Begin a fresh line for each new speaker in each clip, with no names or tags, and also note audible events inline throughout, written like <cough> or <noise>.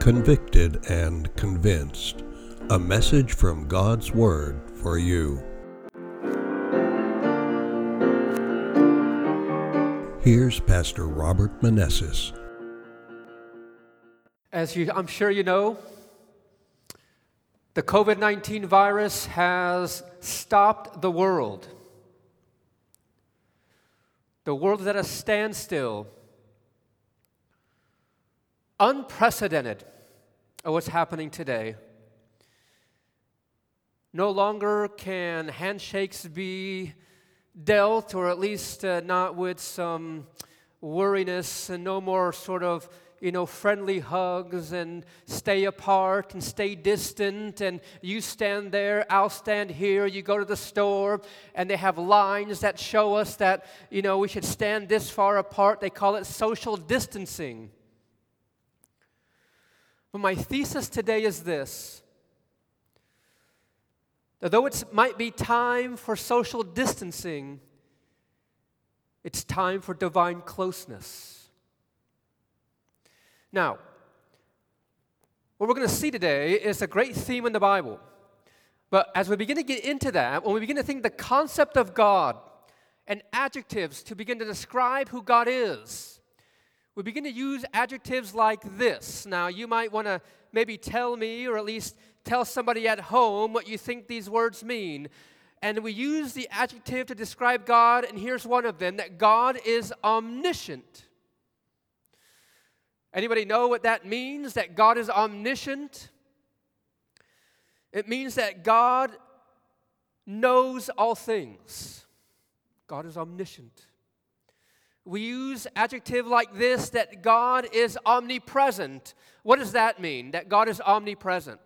convicted, and convinced. A message from God's Word for you. Here's Pastor Robert Manessis.
As you, I'm sure you know, the COVID 19 virus has stopped the world. The world is at a standstill. Unprecedented of what's happening today. No longer can handshakes be dealt, or at least uh, not with some worriness, and no more sort of you know, friendly hugs and stay apart and stay distant. And you stand there, I'll stand here. You go to the store, and they have lines that show us that, you know, we should stand this far apart. They call it social distancing. But my thesis today is this that though it might be time for social distancing, it's time for divine closeness. Now, what we're going to see today is a great theme in the Bible. But as we begin to get into that, when we begin to think the concept of God and adjectives to begin to describe who God is, we begin to use adjectives like this. Now, you might want to maybe tell me, or at least tell somebody at home, what you think these words mean. And we use the adjective to describe God, and here's one of them that God is omniscient. Anybody know what that means? That God is omniscient? It means that God knows all things. God is omniscient. We use adjective like this that God is omnipresent. What does that mean? That God is omnipresent.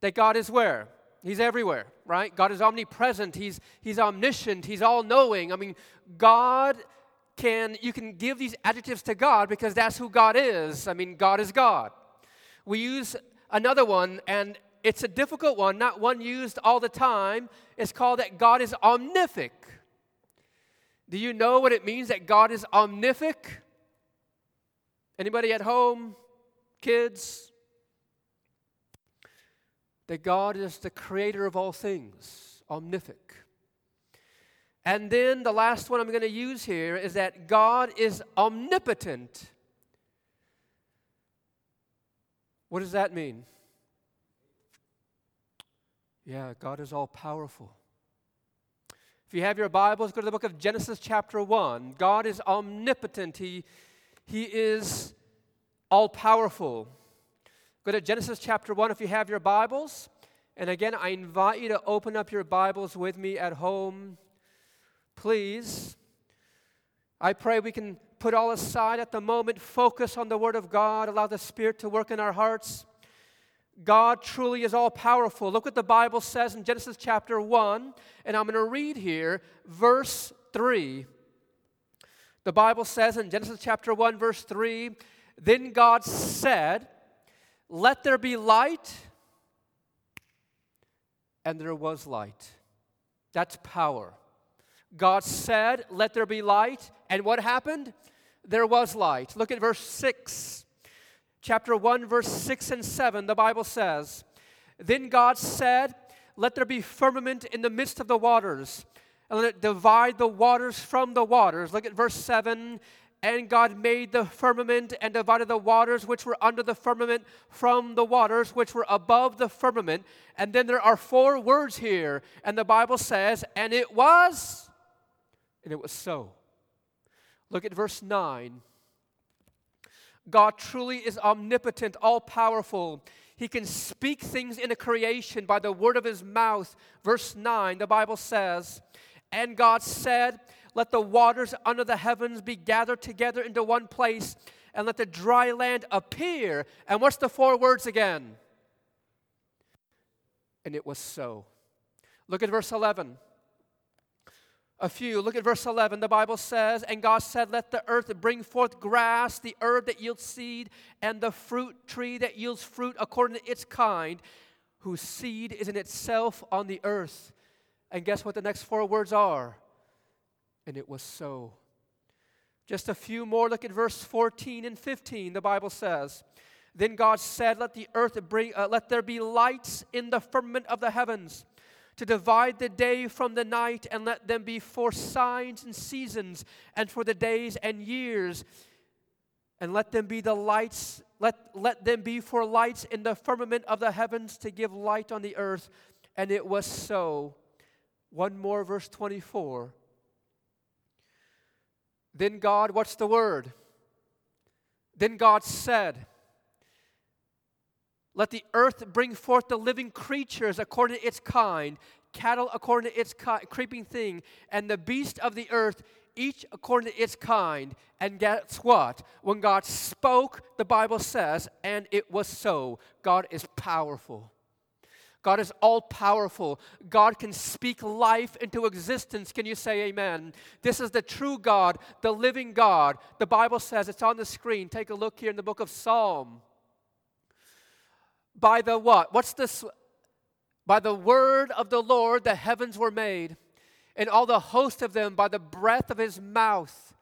That God is where? He's everywhere, right? God is omnipresent. He's, he's omniscient. He's all knowing. I mean, God can, you can give these adjectives to God because that's who God is. I mean, God is God. We use another one, and it's a difficult one, not one used all the time. It's called that God is omnific. Do you know what it means that God is omnific? Anybody at home? Kids? That God is the creator of all things, omnific. And then the last one I'm going to use here is that God is omnipotent. What does that mean? Yeah, God is all powerful. If you have your Bibles, go to the book of Genesis, chapter 1. God is omnipotent, He, he is all powerful. Go to Genesis, chapter 1 if you have your Bibles. And again, I invite you to open up your Bibles with me at home please. I pray we can put all aside at the moment, focus on the Word of God, allow the Spirit to work in our hearts. God truly is all powerful. Look what the Bible says in Genesis chapter 1, and I'm going to read here verse 3. The Bible says in Genesis chapter 1, verse 3 Then God said, Let there be light, and there was light. That's power. God said, Let there be light. And what happened? There was light. Look at verse 6. Chapter 1, verse 6 and 7, the Bible says, Then God said, Let there be firmament in the midst of the waters, and let it divide the waters from the waters. Look at verse 7. And God made the firmament and divided the waters which were under the firmament from the waters which were above the firmament. And then there are four words here. And the Bible says, And it was and it was so. Look at verse 9. God truly is omnipotent, all powerful. He can speak things into creation by the word of his mouth. Verse 9, the Bible says, And God said, Let the waters under the heavens be gathered together into one place, and let the dry land appear. And what's the four words again? And it was so. Look at verse 11 a few. Look at verse 11. The Bible says, And God said, Let the earth bring forth grass, the herb that yields seed, and the fruit tree that yields fruit according to its kind, whose seed is in itself on the earth. And guess what the next four words are? And it was so. Just a few more. Look at verse 14 and 15. The Bible says, Then God said, Let the earth bring, uh, let there be lights in the firmament of the heavens to divide the day from the night, and let them be for signs and seasons, and for the days and years. And let them be the lights, let, let them be for lights in the firmament of the heavens to give light on the earth. And it was so. One more, verse 24. Then God, what's the word? Then God said, Let the earth bring forth the living creatures according to its kind, cattle according to its ki- creeping thing, and the beast of the earth, each according to its kind. And guess what? When God spoke, the Bible says, and it was so. God is powerful. God is all powerful. God can speak life into existence. Can you say amen? This is the true God, the living God. The Bible says it's on the screen. Take a look here in the book of Psalm. By the what? What's this? By the word of the Lord, the heavens were made, and all the host of them by the breath of his mouth.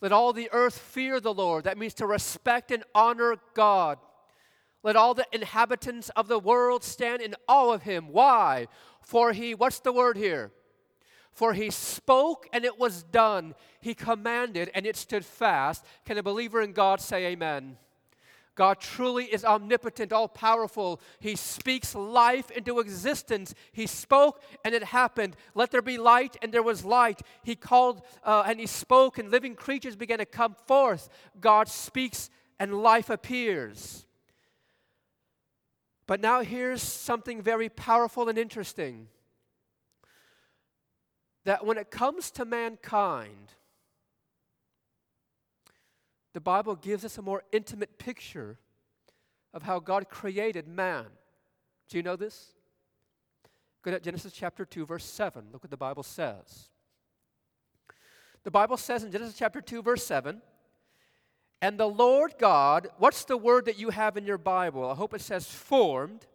Let all the earth fear the Lord. That means to respect and honor God. Let all the inhabitants of the world stand in awe of him. Why? For he, what's the word here? For he spoke and it was done. He commanded and it stood fast. Can a believer in God say amen? God truly is omnipotent, all powerful. He speaks life into existence. He spoke and it happened. Let there be light, and there was light. He called uh, and he spoke, and living creatures began to come forth. God speaks and life appears. But now here's something very powerful and interesting that when it comes to mankind, the Bible gives us a more intimate picture of how God created man. Do you know this? Go to Genesis chapter 2, verse 7. Look what the Bible says. The Bible says in Genesis chapter 2, verse 7 and the Lord God, what's the word that you have in your Bible? I hope it says formed.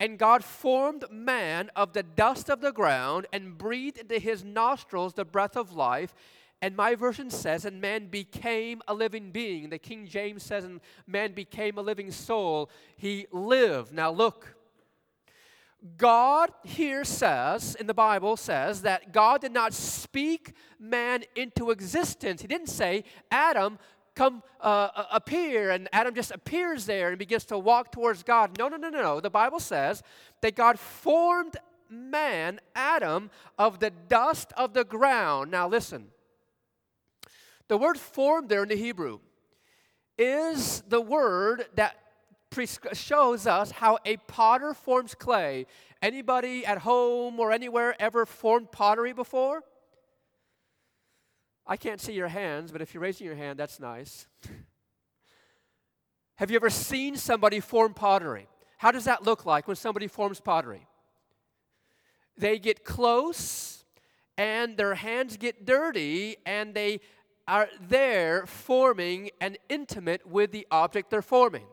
And God formed man of the dust of the ground and breathed into his nostrils the breath of life. And my version says, and man became a living being. The King James says, and man became a living soul. He lived. Now look. God here says, in the Bible, says that God did not speak man into existence. He didn't say, Adam, come uh, uh, appear and adam just appears there and begins to walk towards god no no no no no the bible says that god formed man adam of the dust of the ground now listen the word formed there in the hebrew is the word that shows us how a potter forms clay anybody at home or anywhere ever formed pottery before I can't see your hands, but if you're raising your hand, that's nice. <laughs> Have you ever seen somebody form pottery? How does that look like when somebody forms pottery? They get close and their hands get dirty and they are there forming and intimate with the object they're forming.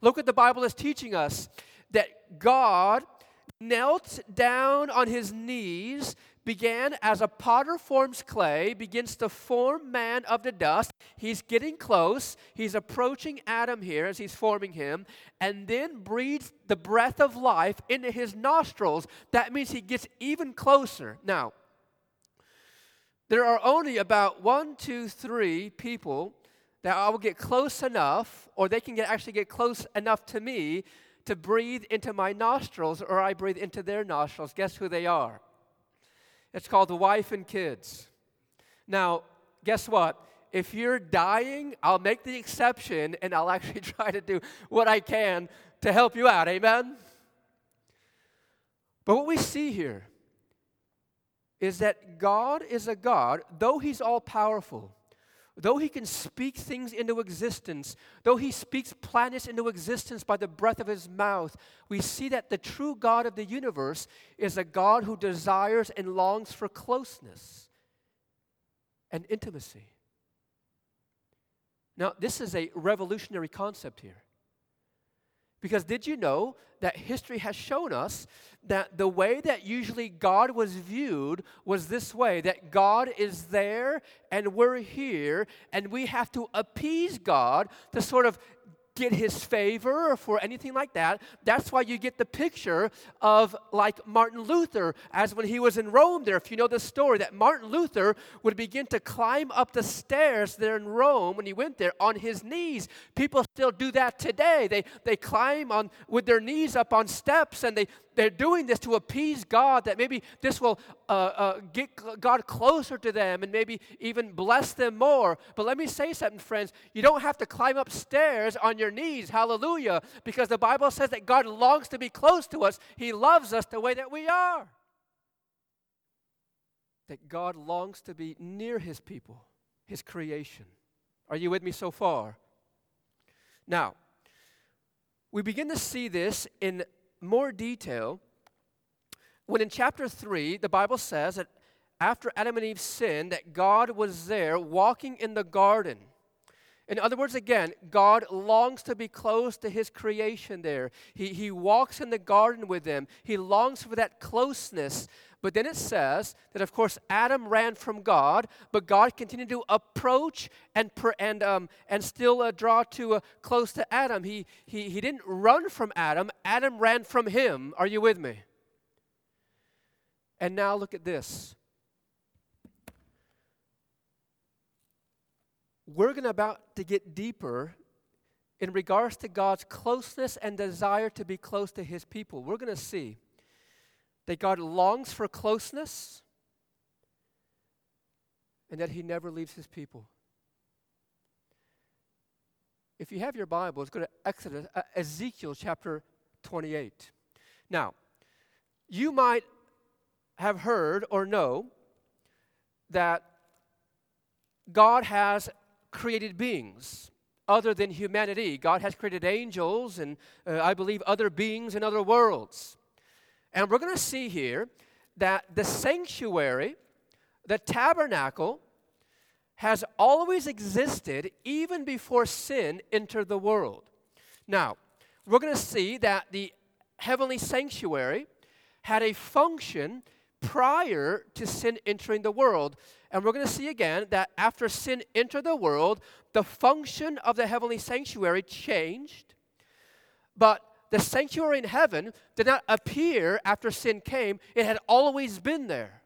Look what the Bible is teaching us that God knelt down on his knees began as a potter forms clay, begins to form man of the dust. He's getting close. He's approaching Adam here as he's forming him, and then breathes the breath of life into his nostrils. That means he gets even closer. Now, there are only about one, two, three people that I will get close enough, or they can get, actually get close enough to me to breathe into my nostrils, or I breathe into their nostrils. Guess who they are? It's called The Wife and Kids. Now, guess what? If you're dying, I'll make the exception and I'll actually <laughs> try to do what I can to help you out. Amen? But what we see here is that God is a God, though He's all powerful, Though he can speak things into existence, though he speaks planets into existence by the breath of his mouth, we see that the true God of the universe is a God who desires and longs for closeness and intimacy. Now, this is a revolutionary concept here. Because did you know that history has shown us that the way that usually God was viewed was this way that God is there and we're here, and we have to appease God to sort of get his favor or for anything like that. That's why you get the picture of like Martin Luther, as when he was in Rome there. If you know the story, that Martin Luther would begin to climb up the stairs there in Rome when he went there on his knees. People still do that today. They, they climb on with their knees up on steps and they, they're doing this to appease God, that maybe this will uh, uh, get God closer to them and maybe even bless them more. But let me say something, friends. You don't have to climb upstairs on your knees, hallelujah, because the Bible says that God longs to be close to us. He loves us the way that we are. That God longs to be near His people, His creation. Are you with me so far? Now, we begin to see this in more detail when in chapter 3, the Bible says that after Adam and Eve sinned, that God was there walking in the garden. In other words, again, God longs to be close to his creation there. He, he walks in the garden with them. He longs for that closeness. But then it says that, of course, Adam ran from God, but God continued to approach and, and, um, and still uh, draw to uh, close to Adam. He, he, he didn't run from Adam, Adam ran from him. Are you with me? And now look at this. We're going to about to get deeper in regards to God's closeness and desire to be close to his people. We're going to see that God longs for closeness and that he never leaves his people. If you have your Bibles, go to Exodus, uh, Ezekiel chapter 28. Now, you might have heard or know that God has created beings other than humanity. God has created angels and uh, I believe other beings in other worlds. And we're going to see here that the sanctuary, the tabernacle, has always existed even before sin entered the world. Now, we're going to see that the heavenly sanctuary had a function prior to sin entering the world. And we're going to see again that after sin entered the world, the function of the heavenly sanctuary changed. But the sanctuary in heaven did not appear after sin came, it had always been there.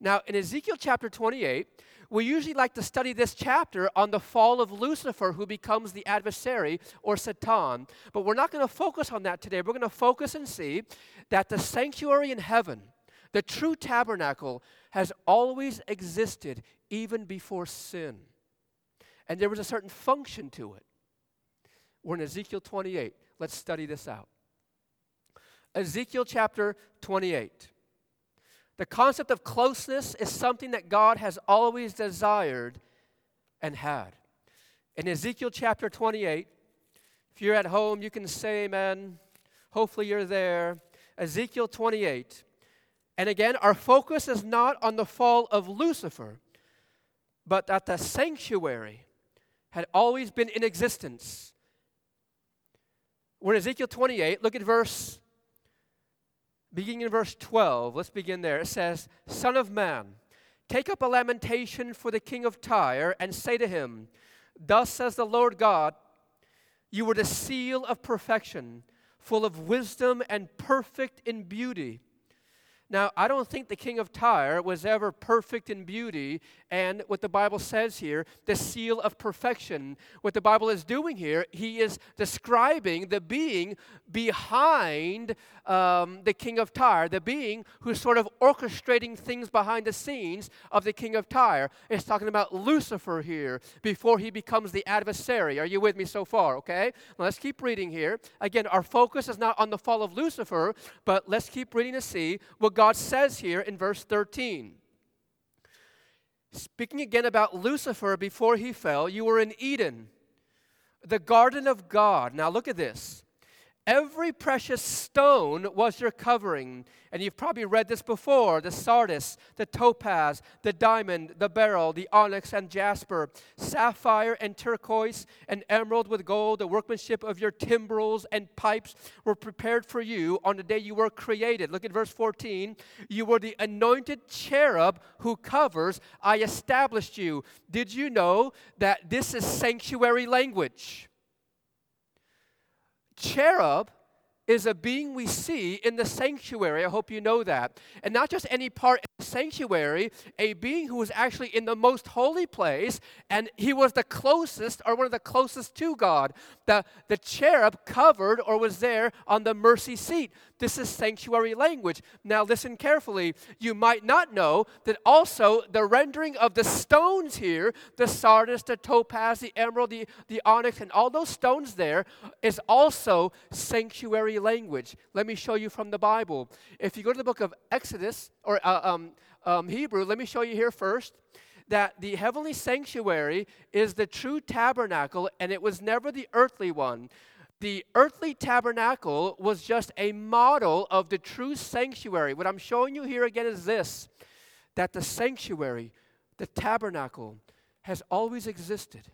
Now, in Ezekiel chapter 28, we usually like to study this chapter on the fall of Lucifer, who becomes the adversary or Satan. But we're not going to focus on that today. We're going to focus and see that the sanctuary in heaven the true tabernacle has always existed even before sin. And there was a certain function to it. We're in Ezekiel 28. Let's study this out. Ezekiel chapter 28. The concept of closeness is something that God has always desired and had. In Ezekiel chapter 28, if you're at home, you can say amen. Hopefully, you're there. Ezekiel 28. And again, our focus is not on the fall of Lucifer, but that the sanctuary had always been in existence. We're in Ezekiel 28. Look at verse, beginning in verse 12. Let's begin there. It says, Son of man, take up a lamentation for the king of Tyre and say to him, Thus says the Lord God, you were the seal of perfection, full of wisdom and perfect in beauty. Now, I don't think the king of Tyre was ever perfect in beauty and what the Bible says here, the seal of perfection. What the Bible is doing here, he is describing the being behind um, the king of Tyre, the being who's sort of orchestrating things behind the scenes of the king of Tyre. It's talking about Lucifer here before he becomes the adversary. Are you with me so far? Okay? Let's keep reading here. Again, our focus is not on the fall of Lucifer, but let's keep reading to see what God says here in verse 13. Speaking again about Lucifer before he fell, you were in Eden, the garden of God. Now look at this. Every precious stone was your covering. And you've probably read this before the sardis, the topaz, the diamond, the beryl, the onyx and jasper, sapphire and turquoise, and emerald with gold. The workmanship of your timbrels and pipes were prepared for you on the day you were created. Look at verse 14. You were the anointed cherub who covers. I established you. Did you know that this is sanctuary language? Cherub is a being we see in the sanctuary. I hope you know that. And not just any part in the sanctuary, a being who was actually in the most holy place, and he was the closest or one of the closest to God. The, the cherub covered or was there on the mercy seat. This is sanctuary language. Now, listen carefully. You might not know that also the rendering of the stones here the sardis, the topaz, the emerald, the, the onyx, and all those stones there is also sanctuary language. Let me show you from the Bible. If you go to the book of Exodus or uh, um, um, Hebrew, let me show you here first that the heavenly sanctuary is the true tabernacle and it was never the earthly one. The earthly tabernacle was just a model of the true sanctuary. What I'm showing you here again is this that the sanctuary, the tabernacle, has always existed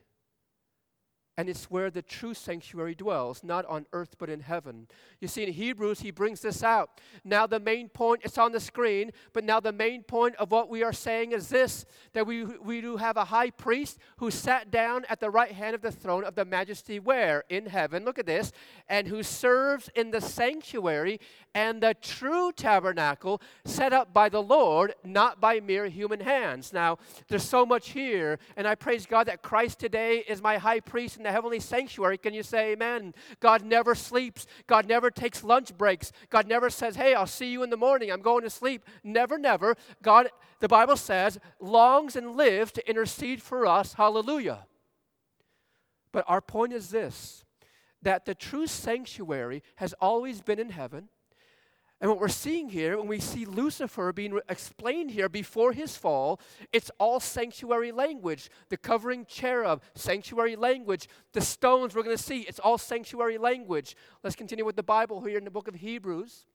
and it's where the true sanctuary dwells, not on earth but in heaven. You see, in Hebrews, he brings this out. Now, the main point, it's on the screen, but now the main point of what we are saying is this that we, we do have a high priest who sat down at the right hand of the throne of the majesty, where? In heaven, look at this, and who serves in the sanctuary and the true tabernacle set up by the Lord, not by mere human hands. Now, there's so much here, and I praise God that Christ today is my high priest in the heavenly sanctuary. Can you say amen? God never sleeps. God never takes lunch breaks. God never says, hey, I'll see you in the morning. I'm going to sleep. Never, never. God, the Bible says, longs and lives to intercede for us. Hallelujah. But our point is this that the true sanctuary has always been in heaven. And what we're seeing here, when we see Lucifer being explained here before his fall, it's all sanctuary language. The covering cherub, sanctuary language. The stones we're going to see, it's all sanctuary language. Let's continue with the Bible here in the book of Hebrews.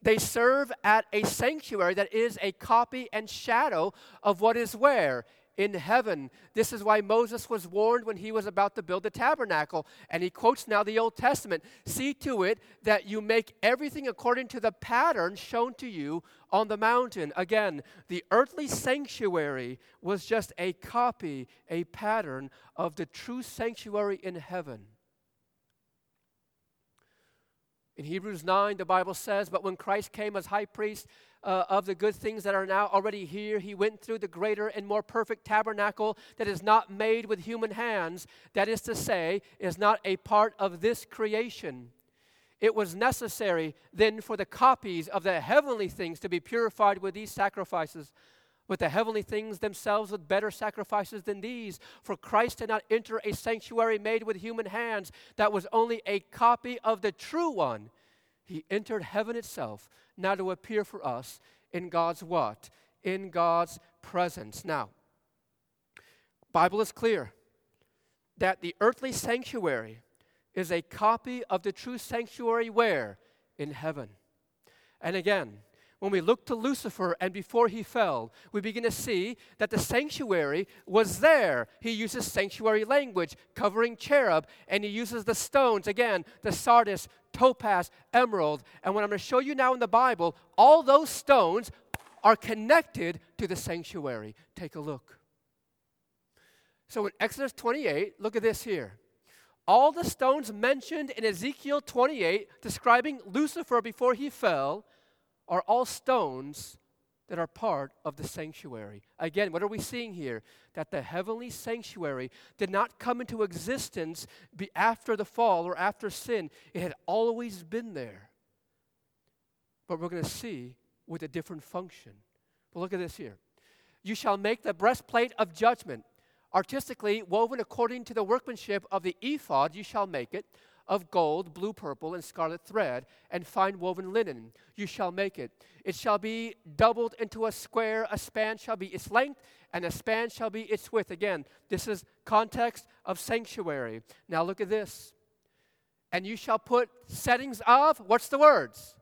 They serve at a sanctuary that is a copy and shadow of what is where? In heaven. This is why Moses was warned when he was about to build the tabernacle. And he quotes now the Old Testament See to it that you make everything according to the pattern shown to you on the mountain. Again, the earthly sanctuary was just a copy, a pattern of the true sanctuary in heaven. In Hebrews 9, the Bible says, But when Christ came as high priest, uh, of the good things that are now already here. He went through the greater and more perfect tabernacle that is not made with human hands, that is to say, is not a part of this creation. It was necessary then for the copies of the heavenly things to be purified with these sacrifices with the heavenly things themselves with better sacrifices than these. For Christ did not enter a sanctuary made with human hands that was only a copy of the true one. He entered heaven itself, now to appear for us in God's what? In God's presence. Now, Bible is clear that the earthly sanctuary is a copy of the true sanctuary where? In heaven. And again, when we look to Lucifer and before he fell, we begin to see that the sanctuary was there. He uses sanctuary language, covering cherub, and he uses the stones, again, the sardis, topaz, emerald. And what I'm going to show you now in the Bible, all those stones are connected to the sanctuary. Take a look. So in Exodus 28, look at this here. All the stones mentioned in Ezekiel 28 describing Lucifer before he fell are all stones that are part of the sanctuary. Again, what are we seeing here? That the heavenly sanctuary did not come into existence after the fall or after sin, it had always been there. But we're going to see with a different function. But look at this here. You shall make the breastplate of judgment. Artistically woven according to the workmanship of the ephod, you shall make it of gold, blue, purple, and scarlet thread, and fine woven linen. You shall make it. It shall be doubled into a square. A span shall be its length, and a span shall be its width. Again, this is context of sanctuary. Now look at this. And you shall put settings of, what's the words?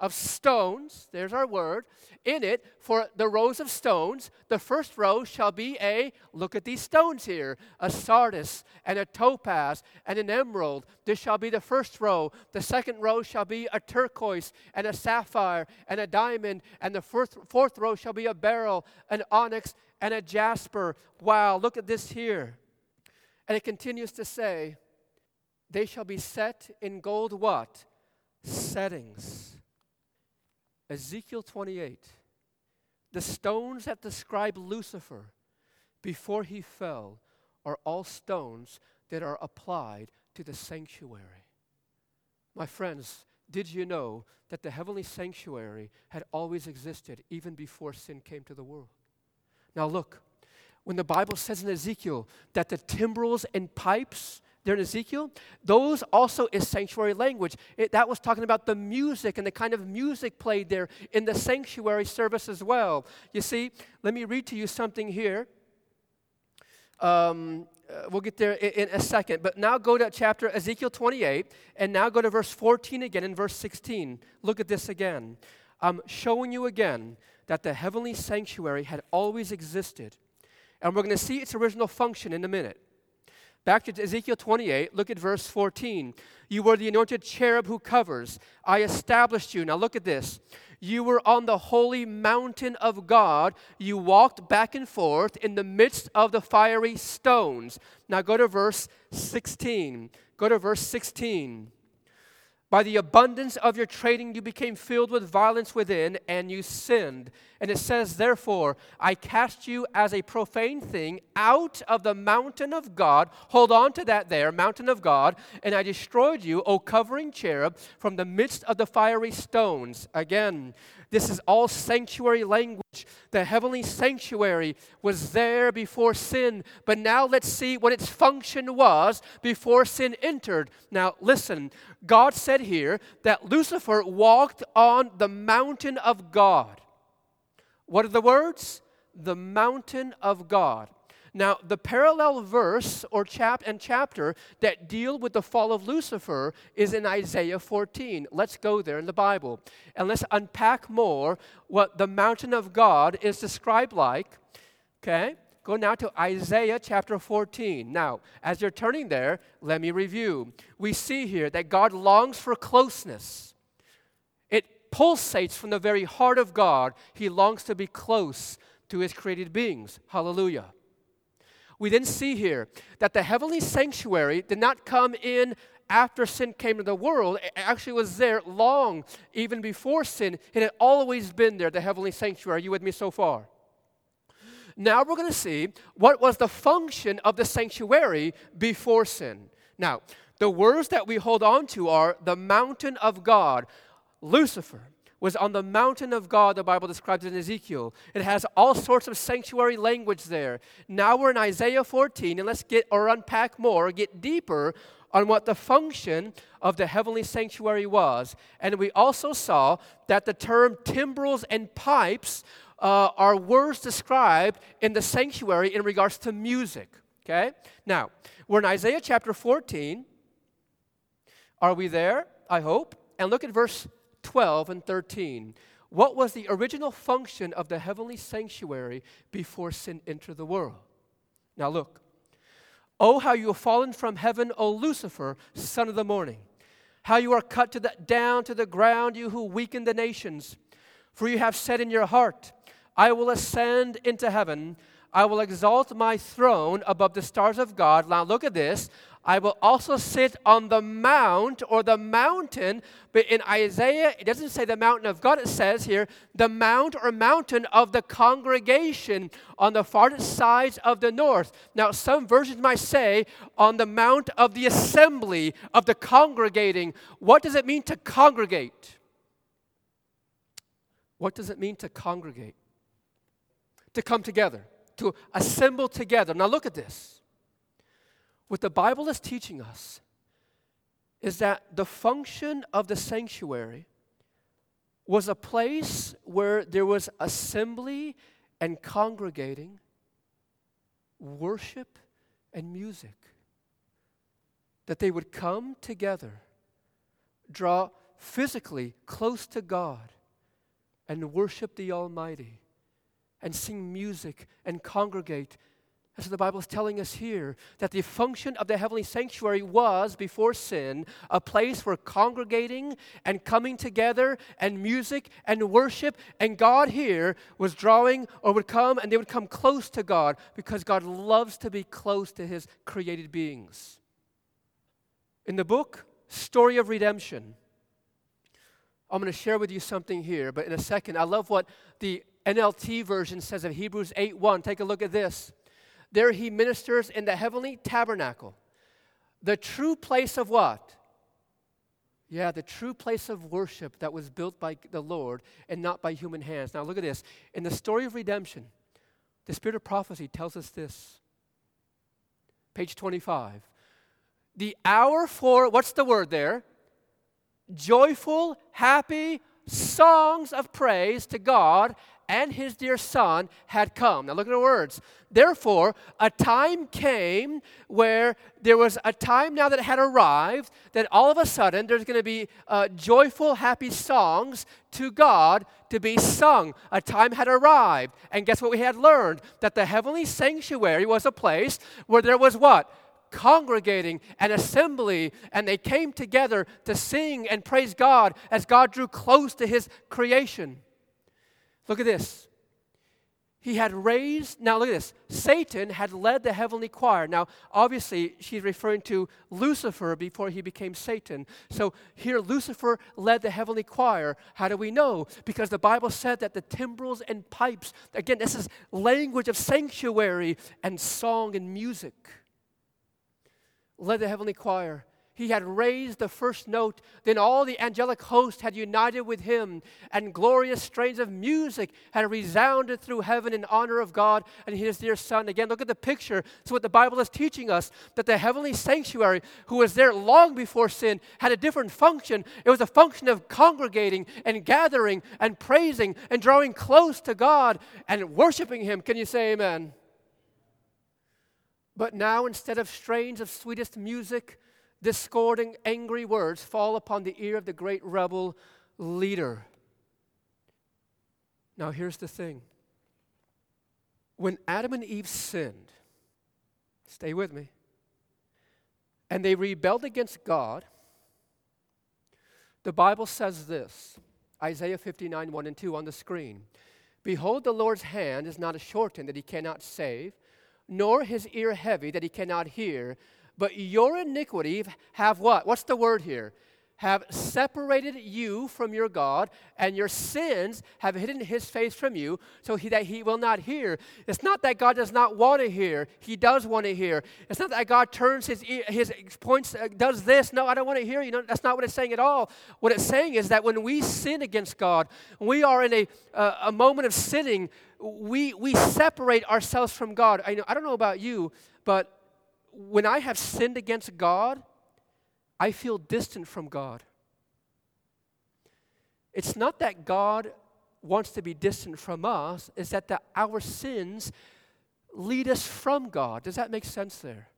Of stones, there's our word, in it for the rows of stones. The first row shall be a, look at these stones here, a sardis and a topaz and an emerald. This shall be the first row. The second row shall be a turquoise and a sapphire and a diamond. And the fourth, fourth row shall be a beryl, an onyx, and a jasper. Wow, look at this here. And it continues to say, They shall be set in gold what? Settings. Ezekiel 28. The stones that describe Lucifer before he fell are all stones that are applied to the sanctuary. My friends, did you know that the heavenly sanctuary had always existed even before sin came to the world? Now, look, when the Bible says in Ezekiel that the timbrels and pipes there in Ezekiel, those also is sanctuary language. It, that was talking about the music and the kind of music played there in the sanctuary service as well. You see, let me read to you something here. Um, uh, we'll get there in, in, a second. But now go to chapter Ezekiel 28, and now go to verse 14 again and verse 16. Look at this again. I'm showing you again that the heavenly sanctuary had always existed. And we're going to see its original function in a minute. Back to Ezekiel 28, look at verse 14. You were the anointed cherub who covers. I established you. Now look at this. You were on the holy mountain of God. You walked back and forth in the midst of the fiery stones. Now go to verse 16. Go to verse 16. By the abundance of your trading, you became filled with violence within, and you sinned. And it says, Therefore, I cast you as a profane thing out of the mountain of God. Hold on to that there, mountain of God. And I destroyed you, O covering cherub, from the midst of the fiery stones. Again, this is all sanctuary language. The heavenly sanctuary was there before sin, but now let's see what its function was before sin entered. Now, listen, God said here that Lucifer walked on the mountain of God. What are the words? The mountain of God. Now, the parallel verse or chap and chapter that deal with the fall of Lucifer is in Isaiah 14. Let's go there in the Bible and let's unpack more what the mountain of God is described like. Okay? Go now to Isaiah chapter 14. Now, as you're turning there, let me review. We see here that God longs for closeness. It pulsates from the very heart of God. He longs to be close to his created beings. Hallelujah we then see here that the heavenly sanctuary did not come in after sin came to the world. It actually was there long, even before sin. It had always been there, the heavenly sanctuary. Are you with me so far? Now we're going to see what was the function of the sanctuary before sin. Now, the words that we hold on to are the mountain of God, Lucifer, was on the mountain of God, the Bible describes in Ezekiel. It has all sorts of sanctuary language there. Now we're in Isaiah 14, and let's get or unpack more, get deeper on what the function of the heavenly sanctuary was. And we also saw that the term timbrels and pipes uh, are words described in the sanctuary in regards to music. Okay? Now, we're in Isaiah chapter 14. Are we there? I hope. And look at verse 12 and 13. What was the original function of the heavenly sanctuary before sin entered the world? Now look. Oh, how you have fallen from heaven, O Lucifer, son of the morning. How you are cut to the, down to the ground, you who weaken the nations. For you have said in your heart, I will ascend into heaven. I will exalt my throne above the stars of God. Now look at this. I will also sit on the mount or the mountain. But in Isaiah, it doesn't say the mountain of God, it says here the mount or mountain of the congregation on the farthest sides of the north. Now, some versions might say on the mount of the assembly of the congregating. What does it mean to congregate? What does it mean to congregate? To come together, to assemble together. Now, look at this. What the Bible is teaching us is that the function of the sanctuary was a place where there was assembly and congregating, worship and music. That they would come together, draw physically close to God, and worship the Almighty, and sing music and congregate and so the Bible is telling us here that the function of the heavenly sanctuary was, before sin, a place for congregating and coming together and music and worship. And God here was drawing or would come and they would come close to God because God loves to be close to his created beings. In the book, Story of Redemption, I'm going to share with you something here, but in a second, I love what the NLT version says of Hebrews 8 1. Take a look at this. There he ministers in the heavenly tabernacle, the true place of what? Yeah, the true place of worship that was built by the Lord and not by human hands. Now, look at this. In the story of redemption, the spirit of prophecy tells us this. Page 25. The hour for, what's the word there? Joyful, happy songs of praise to God and his dear son had come. Now look at the words. Therefore, a time came where there was a time now that had arrived that all of a sudden there's going to be uh, joyful, happy songs to God to be sung. A time had arrived. And guess what we had learned? That the heavenly sanctuary was a place where there was what? congregating and assembly, and they came together to sing and praise God as God drew close to his creation. Look at this. He had raised, now look at this. Satan had led the heavenly choir. Now, obviously, she's referring to Lucifer before he became Satan. So here, Lucifer led the heavenly choir. How do we know? Because the Bible said that the timbrels and pipes, again, this is language of sanctuary and song and music, led the heavenly choir. He had raised the first note. Then all the angelic host had united with him, and glorious strains of music had resounded through heaven in honor of God and his dear Son. Again, look at the picture. So, what the Bible is teaching us that the heavenly sanctuary, who was there long before sin, had a different function. It was a function of congregating and gathering and praising and drawing close to God and worshiping Him. Can you say amen? But now, instead of strains of sweetest music, discording, angry words fall upon the ear of the great rebel leader. Now, here's the thing when Adam and Eve sinned, stay with me, and they rebelled against God, the Bible says this Isaiah 59 1 and 2 on the screen. Behold, the Lord's hand is not a shortened that he cannot save, nor his ear heavy that he cannot hear. But your iniquity have what? What's the word here? Have separated you from your God, and your sins have hidden his face from you, so he, that he will not hear. It's not that God does not want to hear; He does want to hear. It's not that God turns his his points, uh, does this. No, I don't want to hear you. No, that's not what it's saying at all. What it's saying is that when we sin against God, we are in a a moment of sinning. We we separate ourselves from God. I know. I don't know about you, but when I have sinned against God, I feel distant from God. It's not that God wants to be distant from us, it's that the, our sins lead us from God. Does that make sense there?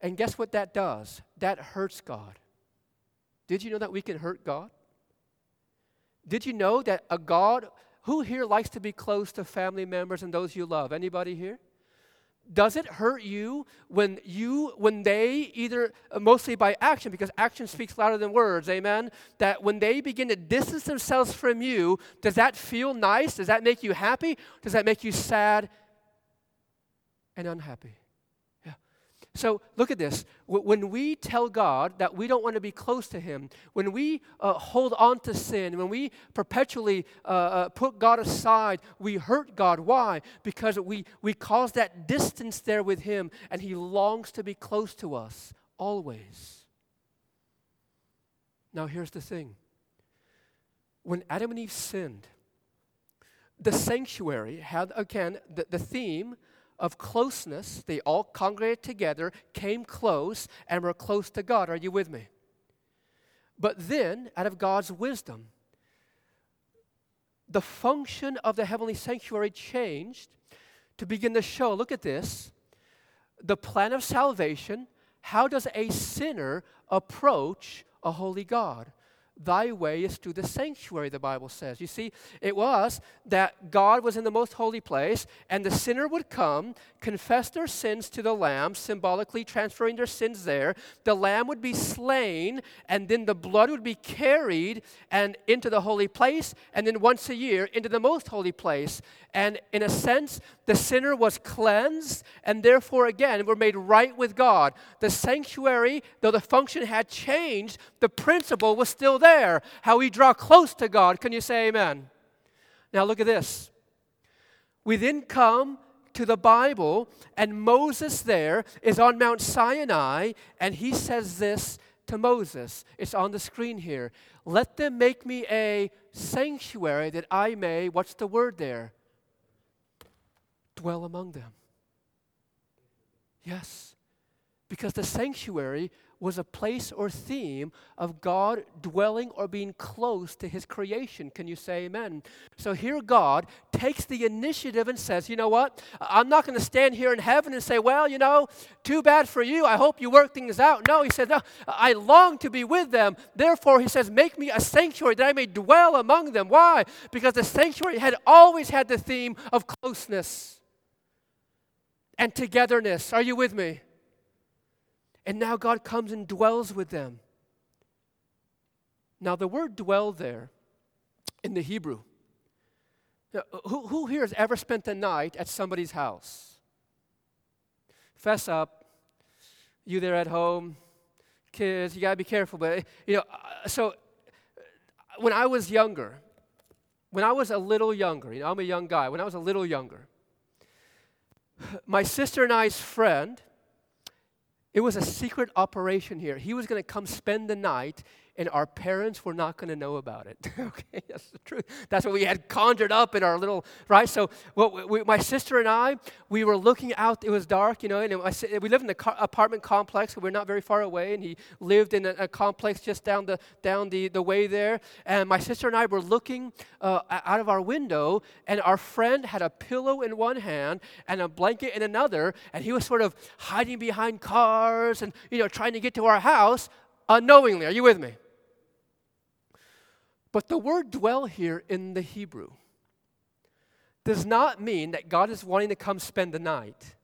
And guess what that does? That hurts God. Did you know that we can hurt God? Did you know that a God who here likes to be close to family members and those you love? Anybody here? Does it hurt you when you when they either uh, mostly by action because action speaks louder than words amen that when they begin to distance themselves from you does that feel nice? Does that make you happy? Does that make you sad and unhappy so look at this. When we tell God that we don't want to be close to Him, when we uh, hold on to sin, when we perpetually uh, uh, put God aside, we hurt God. Why? Because we, we cause that distance there with Him, and He longs to be close to us always. Now, here's the thing when Adam and Eve sinned, the sanctuary had, again, the, the theme of closeness. They all congregated together, came close, and were close to God. Are you with me? But then, out of God's wisdom, the function of the heavenly sanctuary changed to begin to show look at this the plan of salvation. How does a sinner approach a holy God? Thy way is to the sanctuary, the Bible says. You see, it was that God was in the most holy place, and the sinner would come, confess their sins to the Lamb, symbolically transferring their sins there. The Lamb would be slain, and then the blood would be carried and into the holy place, and then once a year into the most holy place. And in a sense, the sinner was cleansed, and therefore, again, were made right with God. The sanctuary, though the function had changed, the principle was still there how we draw close to God. Can you say amen? Now, look at this. We then come to the Bible, and Moses there is on Mount Sinai, and he says this to Moses. It's on the screen here. Let them make me a sanctuary that I may, what's the word there? Dwell among them. Yes, because the sanctuary was a place or theme of God dwelling or being close to his creation. Can you say amen? So here God takes the initiative and says, you know what? I'm not going to stand here in heaven and say, well, you know, too bad for you. I hope you work things out. No, he said, no, I long to be with them. Therefore, he says, make me a sanctuary that I may dwell among them. Why? Because the sanctuary had always had the theme of closeness and togetherness. Are you with me? And now God comes and dwells with them. Now, the word dwell there in the Hebrew, who, who here has ever spent the night at somebody's house? Fess up. You there at home, kids, you got to be careful. But, you know, uh, so when I was younger, when I was a little younger, you know, I'm a young guy, when I was a little younger, my sister and I's friend it was a secret operation here. He was going to come spend the night, and our parents were not going to know about it. <laughs> okay, that's the truth. That's what we had conjured up in our little, right? So, what we, my sister and I, we were looking out. It was dark, you know, and we lived in the car, apartment complex. We're not very far away, and he lived in a, a, complex just down the down the, the way there. And my sister and I were looking uh, out of our window, and our friend had a pillow in one hand and a blanket in another, and he was sort of hiding behind cars and you know trying to get to our house unknowingly. Are you with me? But the word dwell here in the Hebrew does not mean that God is wanting to come spend the night.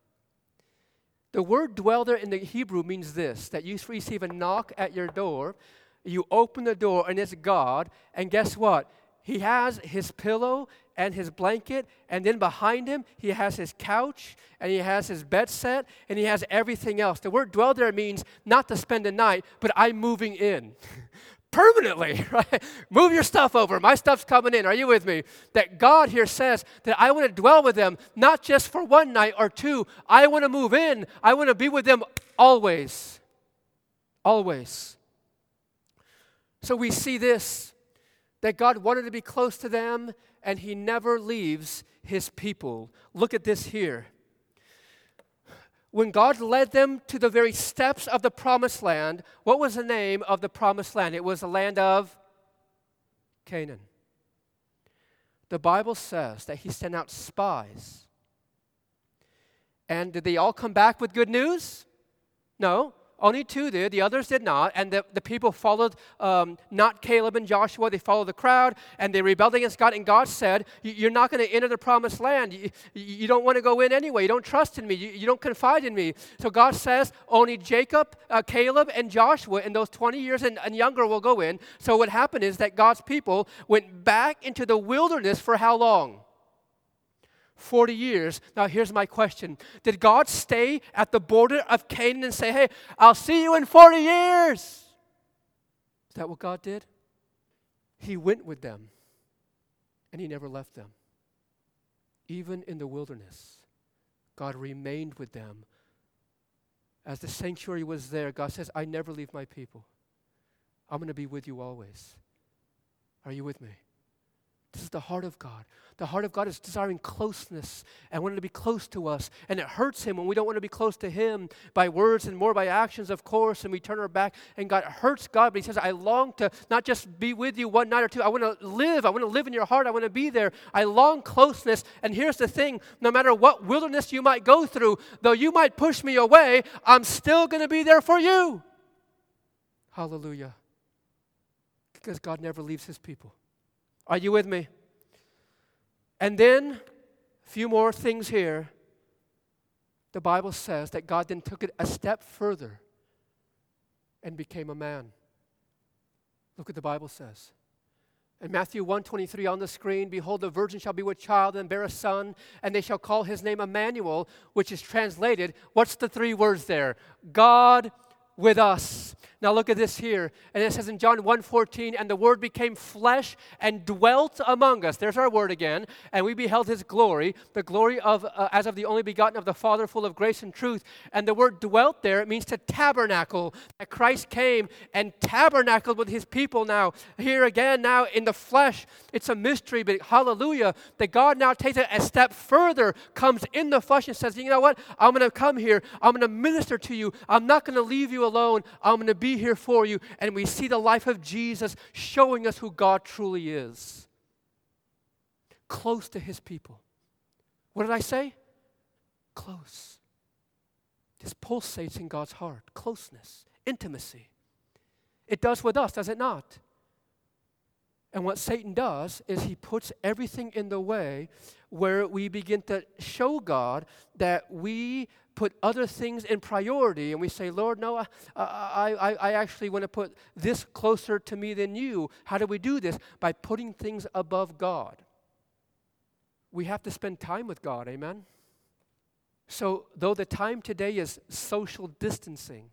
The word dwell there in the Hebrew means this that you receive a knock at your door, you open the door, and it's God, and guess what? He has his pillow and his blanket, and then behind him, he has his couch, and he has his bed set, and he has everything else. The word dwell there means not to spend a night, but I'm moving in. <laughs> permanently, <laughs> right? Move your stuff over. My stuff's coming in. Are you with me? That God here says that I want to dwell with them, not just for one night or two. I want to move in. I want to be with them always. Always. So we see this that God wanted to be close to them, and He never leaves His people. Look at this here when God led them to the very steps of the promised land, what was the name of the promised land? It was the land of Canaan. The Bible says that he sent out spies. And did they all come back with good news? No. Only two did, the others did not. And the, the people followed um, not Caleb and Joshua, they followed the crowd and they rebelled against God. And God said, You're not going to enter the promised land. You, you don't want to go in anyway. You don't trust in me. You, you don't confide in me. So God says, Only Jacob, uh, Caleb, and Joshua in those 20 years and, and younger will go in. So what happened is that God's people went back into the wilderness for how long? 40 years. Now, here's my question Did God stay at the border of Canaan and say, Hey, I'll see you in 40 years? Is that what God did? He went with them and He never left them. Even in the wilderness, God remained with them. As the sanctuary was there, God says, I never leave my people. I'm going to be with you always. Are you with me? This is the heart of God. The heart of God is desiring closeness and wanting to be close to us. And it hurts Him when we don't want to be close to Him by words and more by actions, of course, and we turn our back. And God hurts God, but He says, I long to not just be with you one night or two. I want to live. I want to live in your heart. I want to be there. I long closeness. And here's the thing no matter what wilderness you might go through, though you might push me away, I'm still going to be there for you. Hallelujah. Because God never leaves His people. Are you with me? And then, a few more things here. The Bible says that God then took it a step further and became a man. Look what the Bible says. In Matthew 123 on the screen, behold, the virgin shall be with child and bear a son, and they shall call his name Emmanuel, which is translated, what's the three words there? God with us. Now look at this here. And it says in John 1:14, and the word became flesh and dwelt among us. There's our word again. And we beheld his glory, the glory of uh, as of the only begotten of the Father, full of grace and truth. And the word dwelt there, it means to tabernacle. That Christ came and tabernacled with his people now. Here again, now in the flesh. It's a mystery, but hallelujah, that God now takes it a step further, comes in the flesh and says, You know what? I'm gonna come here, I'm gonna minister to you, I'm not gonna leave you alone, I'm gonna be here for you. And we see the life of Jesus showing us who God truly is. Close to his people. What did I say? Close. This pulsates in God's heart. Closeness, intimacy. It does with us, does it not? And what Satan does is he puts everything in the way where we begin to show God that we put other things in priority and we say, Lord, no, I, I, I actually want to put this closer to me than you. How do we do this? By putting things above God. We have to spend time with God, amen? So, though the time today is social distancing,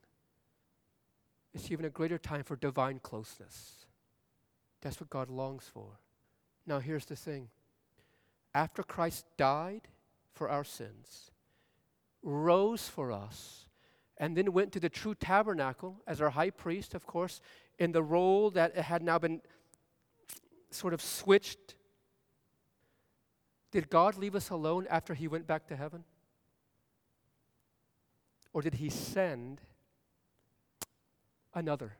it's even a greater time for divine closeness. That's what God longs for. Now, here's the thing after Christ died for our sins, rose for us, and then went to the true tabernacle as our high priest, of course, in the role that had now been sort of switched. Did God leave us alone after he went back to heaven? Or did he send another?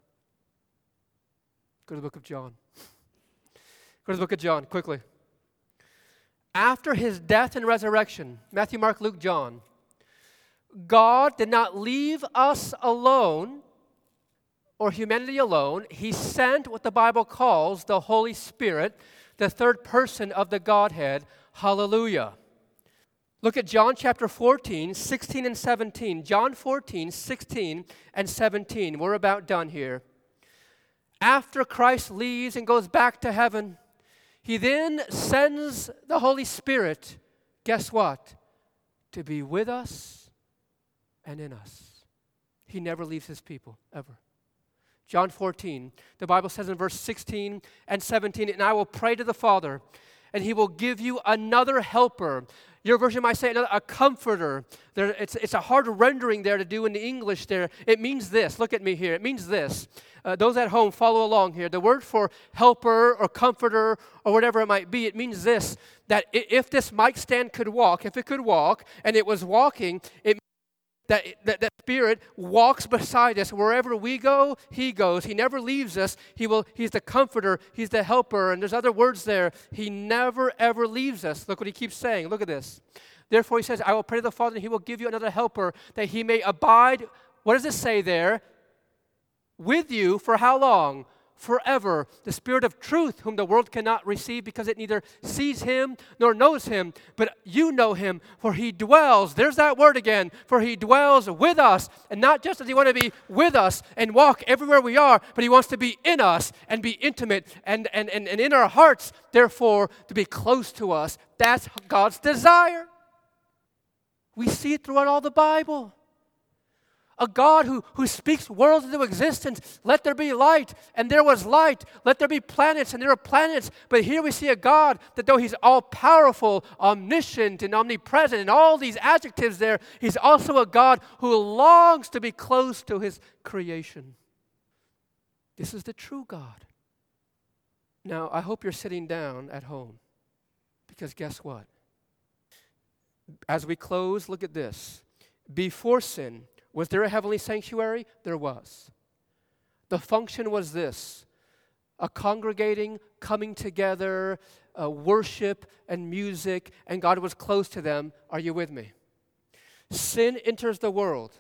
Go to the book of John. Go to the book of John, quickly. After his death and resurrection, Matthew, Mark, Luke, John, God did not leave us alone or humanity alone. He sent what the Bible calls the Holy Spirit, the third person of the Godhead. Hallelujah. Look at John chapter 14, 16 and 17. John 14, 16 and 17. We're about done here. After Christ leaves and goes back to heaven, he then sends the Holy Spirit, guess what? To be with us and in us. He never leaves his people, ever. John 14, the Bible says in verse 16 and 17, and I will pray to the Father, and he will give you another helper. Your version might say another, a comforter. There, it's, it's a hard rendering there to do in the English there. It means this. Look at me here. It means this. Uh, those at home, follow along here. The word for helper or comforter or whatever it might be, it means this that if this mic stand could walk, if it could walk, and it was walking, it that, that, that Spirit walks beside us. Wherever we go, He goes. He never leaves us. He will, he's the comforter, He's the helper. And there's other words there. He never, ever leaves us. Look what He keeps saying. Look at this. Therefore, He says, I will pray to the Father, and He will give you another helper, that He may abide. What does it say there? With you for how long? Forever. The Spirit of truth, whom the world cannot receive because it neither sees him nor knows him, but you know him, for he dwells. There's that word again, for he dwells with us. And not just does he want to be with us and walk everywhere we are, but he wants to be in us and be intimate and, and, and, and in our hearts, therefore, to be close to us. That's God's desire. We see it throughout all the Bible a God who, who speaks worlds into existence. Let there be light, and there was light. Let there be planets, and there are planets. But here we see a God that though He's all powerful, omniscient, and omnipresent, and all these adjectives there, He's also a God who longs to be close to His creation. This is the true God. Now, I hope you're sitting down at home because guess what? As we close, look at this. Before sin, was there a heavenly sanctuary? There was. The function was this a congregating, coming together, uh, worship and music, and God was close to them. Are you with me? Sin enters the world.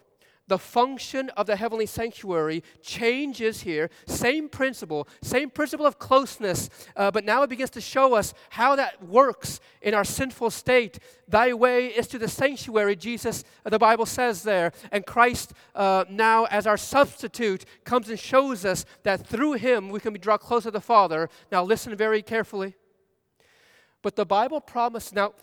The function of the heavenly sanctuary changes here. Same principle, same principle of closeness, uh, but now it begins to show us how that works in our sinful state. Thy way is to the sanctuary, Jesus, uh, the Bible says there. And Christ, uh, now as our substitute, comes and shows us that through him we can be drawn closer to the Father. Now listen very carefully. But the Bible promised, now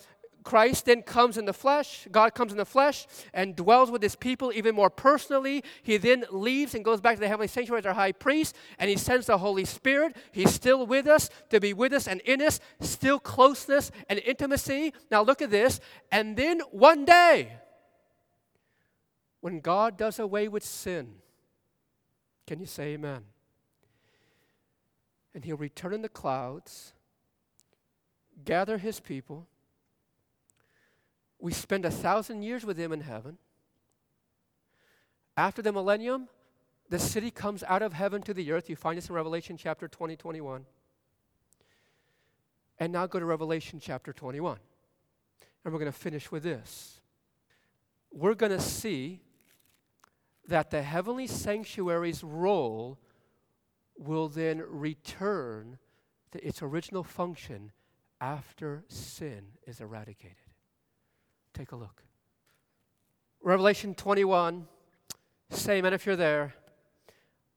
Christ then comes in the flesh, God comes in the flesh and dwells with his people even more personally. He then leaves and goes back to the heavenly sanctuary as our high priest, and he sends the Holy Spirit. He's still with us to be with us and in us, still closeness and intimacy. Now look at this. And then one day, when God does away with sin, can you say amen? And he'll return in the clouds, gather his people we spend a thousand years with him in heaven. After the millennium, the city comes out of heaven to the earth. You find this in Revelation chapter 20, 21. And now go to Revelation chapter 21. And we're going to finish with this. We're going to see that the heavenly sanctuary's role will then return to its original function after sin is eradicated. Take a look. Revelation 21, say and if you're there,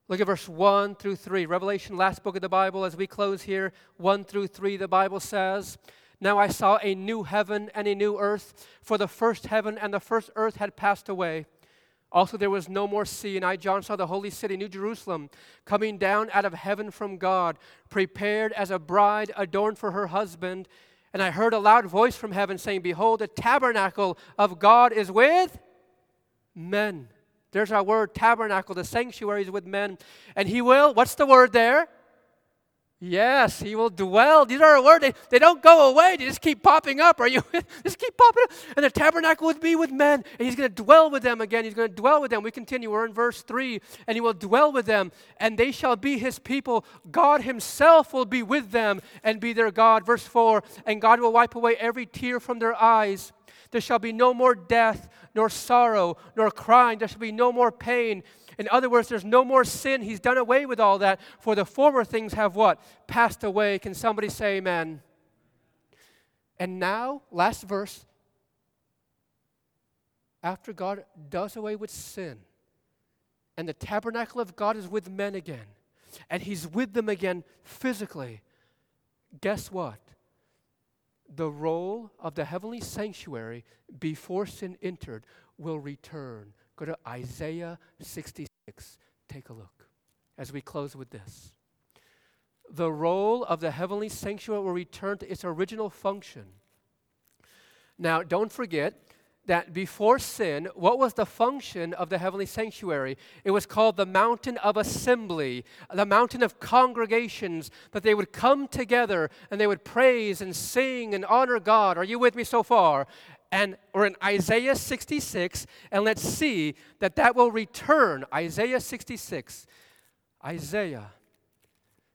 look at verse 1 through 3. Revelation, last book of the Bible, as we close here, 1 through 3, the Bible says, Now I saw a new heaven and a new earth, for the first heaven and the first earth had passed away. Also, there was no more sea, and I, John, saw the holy city, New Jerusalem, coming down out of heaven from God, prepared as a bride adorned for her husband. And I heard a loud voice from heaven saying, Behold, the tabernacle of God is with men. There's our word, tabernacle. The sanctuary is with men. And he will, what's the word there? Yes, he will dwell. These are a word. They, they don't go away. They just keep popping up. Are you <laughs> just keep popping up? And the tabernacle would be with men, and he's going to dwell with them again. He's going to dwell with them. We continue. We're in verse 3. And he will dwell with them, and they shall be his people. God himself will be with them and be their God. Verse 4. And God will wipe away every tear from their eyes. There shall be no more death, nor sorrow, nor crying. There shall be no more pain in other words, there's no more sin. He's done away with all that. For the former things have what? Passed away. Can somebody say amen? And now, last verse. After God does away with sin, and the tabernacle of God is with men again, and He's with them again physically, guess what? The role of the heavenly sanctuary before sin entered will return. Go to Isaiah 66. Take a look as we close with this. The role of the heavenly sanctuary will return to its original function. Now, don't forget that before sin, what was the function of the heavenly sanctuary? It was called the mountain of assembly, the mountain of congregations, that they would come together and they would praise and sing and honor God. Are you with me so far? And or in Isaiah 66 and let's see that that will return. Isaiah 66 Isaiah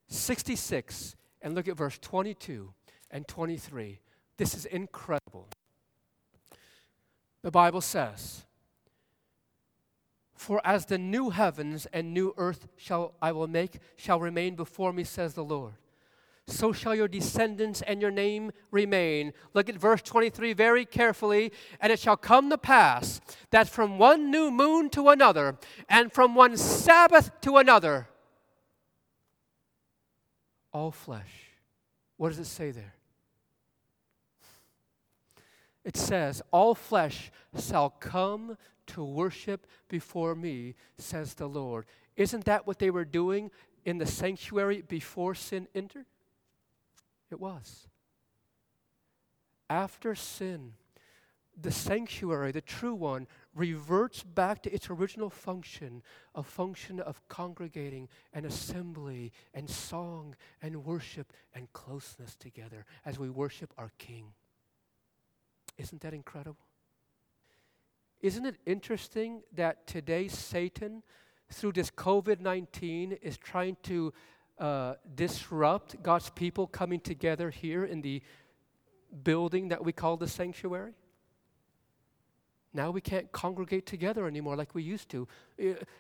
66 and look at verse 22 and 23 this is incredible. The bible says for as the new heavens and new earth shall I will make shall remain before me says the Lord so shall your descendants and your name remain. Look at verse 23 very carefully. And it shall come to pass that from one new moon to another, and from one Sabbath to another, all flesh. What does it say there? It says, All flesh shall come to worship before me, says the Lord. Isn't that what they were doing in the sanctuary before sin entered? It was. After sin, the sanctuary, the true one, reverts back to its original function, a function of congregating and assembly and song and worship and closeness together as we worship our King. Isn't that incredible? Isn't it interesting that today Satan, through this COVID 19, is trying to uh, disrupt God's people coming together here in the building that we call the sanctuary? Now we can't congregate together anymore like we used to.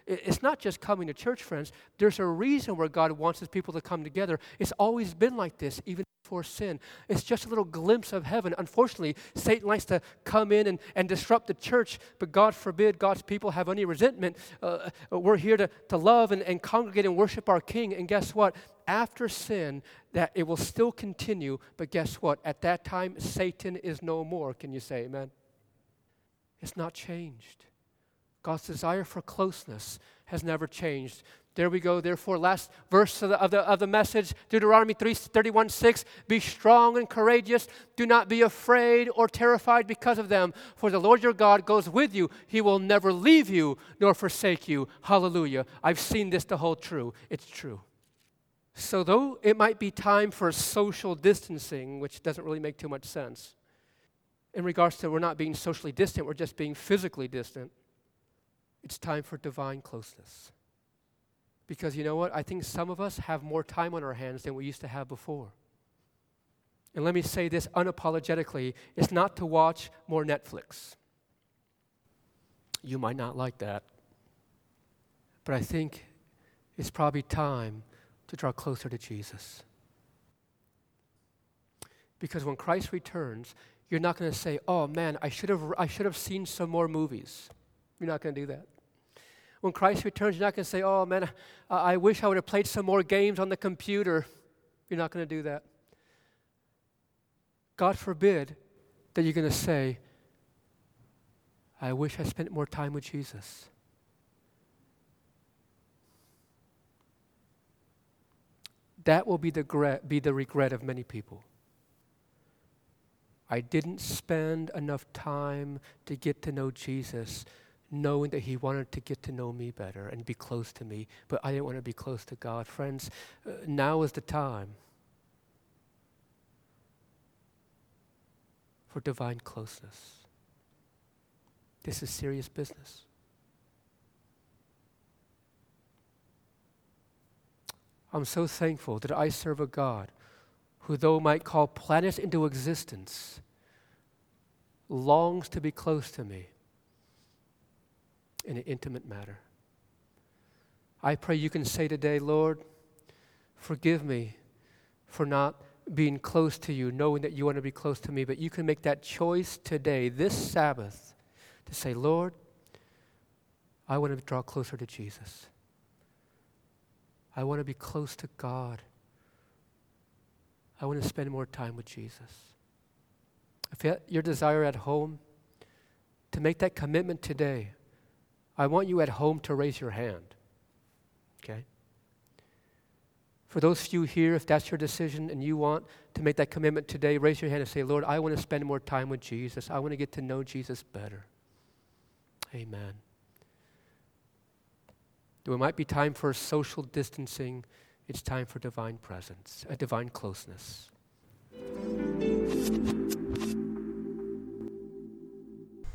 It's not just coming to church, friends. There's a reason where God wants his people to come together. It's always been like this, even before sin. It's just a little glimpse of heaven. Unfortunately, Satan likes to come in and, and disrupt the church, but God forbid God's people have any resentment. Uh, we're here to, to love and, and congregate and worship our King. And guess what? After sin, that it will still continue, but guess what? At that time, Satan is no more. Can you say amen? It's not changed. God's desire for closeness has never changed. There we go. Therefore, last verse of the, of the, of the message, Deuteronomy 3, 31 6. Be strong and courageous. Do not be afraid or terrified because of them. For the Lord your God goes with you. He will never leave you nor forsake you. Hallelujah. I've seen this to hold true. It's true. So, though it might be time for social distancing, which doesn't really make too much sense, in regards to we're not being socially distant, we're just being physically distant. It's time for divine closeness. Because you know what? I think some of us have more time on our hands than we used to have before. And let me say this unapologetically it's not to watch more Netflix. You might not like that. But I think it's probably time to draw closer to Jesus. Because when Christ returns, you're not going to say, oh man, I should, have, I should have seen some more movies. You're not going to do that. When Christ returns, you're not going to say, oh man, I, I wish I would have played some more games on the computer. You're not going to do that. God forbid that you're going to say, I wish I spent more time with Jesus. That will be the, be the regret of many people. I didn't spend enough time to get to know Jesus, knowing that He wanted to get to know me better and be close to me, but I didn't want to be close to God. Friends, uh, now is the time for divine closeness. This is serious business. I'm so thankful that I serve a God who, though might call planets into existence, longs to be close to me in an intimate matter. I pray you can say today, Lord, forgive me for not being close to you, knowing that you want to be close to me, but you can make that choice today, this Sabbath, to say, Lord, I want to draw closer to Jesus. I want to be close to God. I want to spend more time with Jesus. If your desire at home to make that commitment today, I want you at home to raise your hand. Okay? For those few here, if that's your decision and you want to make that commitment today, raise your hand and say, Lord, I want to spend more time with Jesus. I want to get to know Jesus better. Amen. There might be time for social distancing it's time for divine presence, a divine closeness.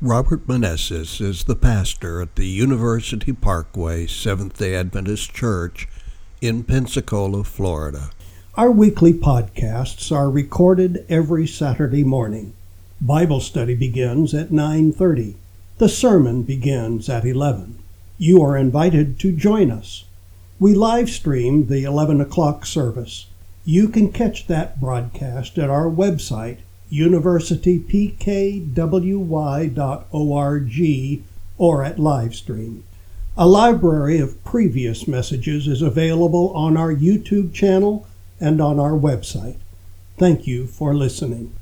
Robert Manessis is the pastor at the University Parkway Seventh day Adventist Church in Pensacola, Florida.
Our weekly podcasts are recorded every Saturday morning. Bible study begins at 9:30. The sermon begins at 11. You are invited to join us. We live stream the 11 o'clock service. You can catch that broadcast at our website, universitypkwy.org, or at Livestream. A library of previous messages is available on our YouTube channel and on our website. Thank you for listening.